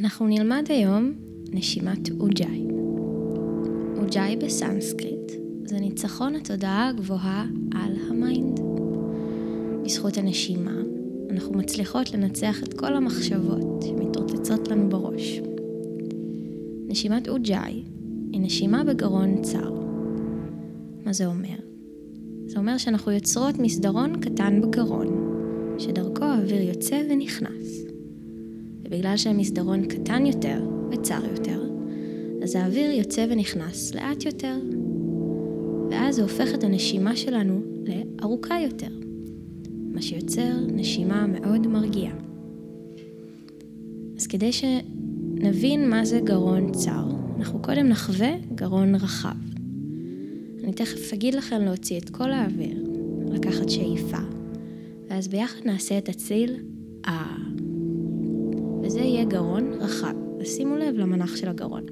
אנחנו נלמד היום נשימת אוג'אי. אוג'אי בסנסקריט זה ניצחון התודעה הגבוהה על ה mind. בזכות הנשימה אנחנו מצליחות לנצח את כל המחשבות שמתרוצצות לנו בראש. נשימת אוג'אי היא נשימה בגרון צר. מה זה אומר? זה אומר שאנחנו יוצרות מסדרון קטן בגרון, שדרכו האוויר יוצא ונכנס. ובגלל שהמסדרון קטן יותר וצר יותר, אז האוויר יוצא ונכנס לאט יותר. ואז זה הופך את הנשימה שלנו לארוכה יותר, מה שיוצר נשימה מאוד מרגיעה. אז כדי שנבין מה זה גרון צר, אנחנו קודם נחווה גרון רחב. אני תכף אגיד לכם להוציא את כל האוויר, לקחת שאיפה, ואז ביחד נעשה את הצליל אה. וזה יהיה גרון רחב, ושימו לב למנח של הגרון.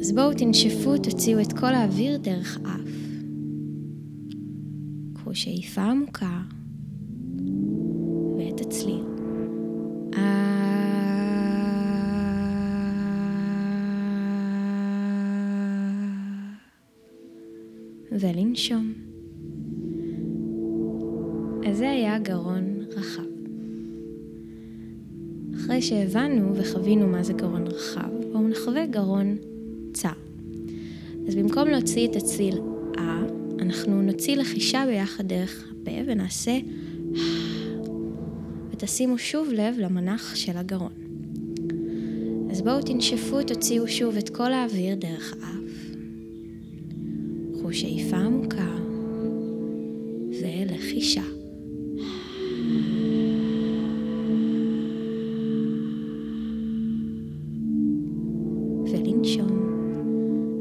אז בואו תנשפו, תוציאו את כל האוויר דרך אף. קחו שאיפה עמוקה, ואת הצליל. ולנשום. אז זה היה גרון רחב. אחרי שהבנו וחווינו מה זה גרון רחב, בואו נחווה גרון צר. אז במקום להוציא את הצליל אה, אנחנו נוציא לחישה ביחד דרך הפה ונעשה ותשימו שוב לב למנח של הגרון. אז בואו תנשפו, תוציאו שוב את כל האוויר דרך אף. קחו שאיפה עמוקה ולחישה.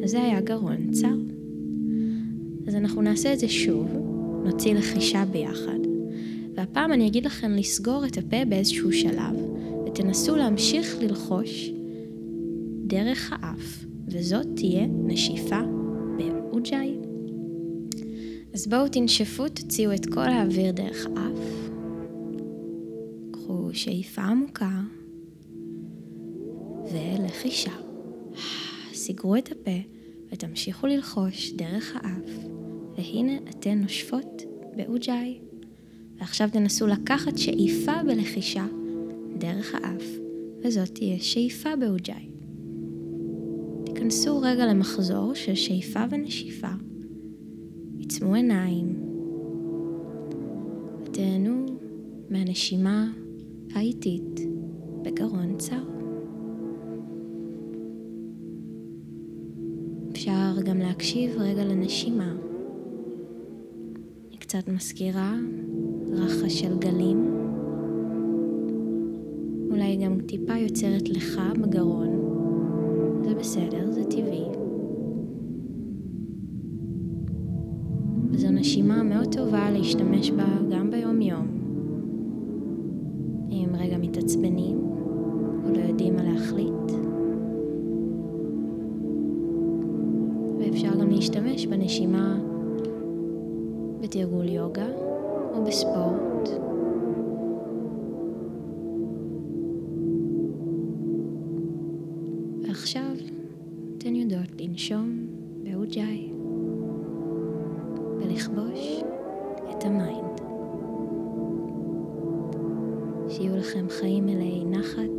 זה היה גרון צר. אז אנחנו נעשה את זה שוב, נוציא לחישה ביחד, והפעם אני אגיד לכם לסגור את הפה באיזשהו שלב, ותנסו להמשיך ללחוש דרך האף, וזאת תהיה נשיפה באוג'אי. אז בואו תנשפו, תוציאו את כל האוויר דרך האף. קחו שאיפה עמוקה ולחישה. סגרו את הפה ותמשיכו ללחוש דרך האף, והנה אתן נושפות באוג'אי. ועכשיו תנסו לקחת שאיפה בלחישה דרך האף, וזאת תהיה שאיפה באוג'אי. תיכנסו רגע למחזור של שאיפה ונשיפה, עצמו עיניים, ותהנו מהנשימה האיטית בגרון צר. אפשר גם להקשיב רגע לנשימה. היא קצת מזכירה רחש של גלים. אולי גם טיפה יוצרת לך בגרון. זה בסדר, זה טבעי. וזו נשימה מאוד טובה להשתמש בה גם ביום-יום. אם רגע מתעצבנים להשתמש בנשימה בתרגול יוגה או בספורט. ועכשיו אתן יודעות לנשום באוג'אי ולכבוש את ה mind. שיהיו לכם חיים מלאי נחת.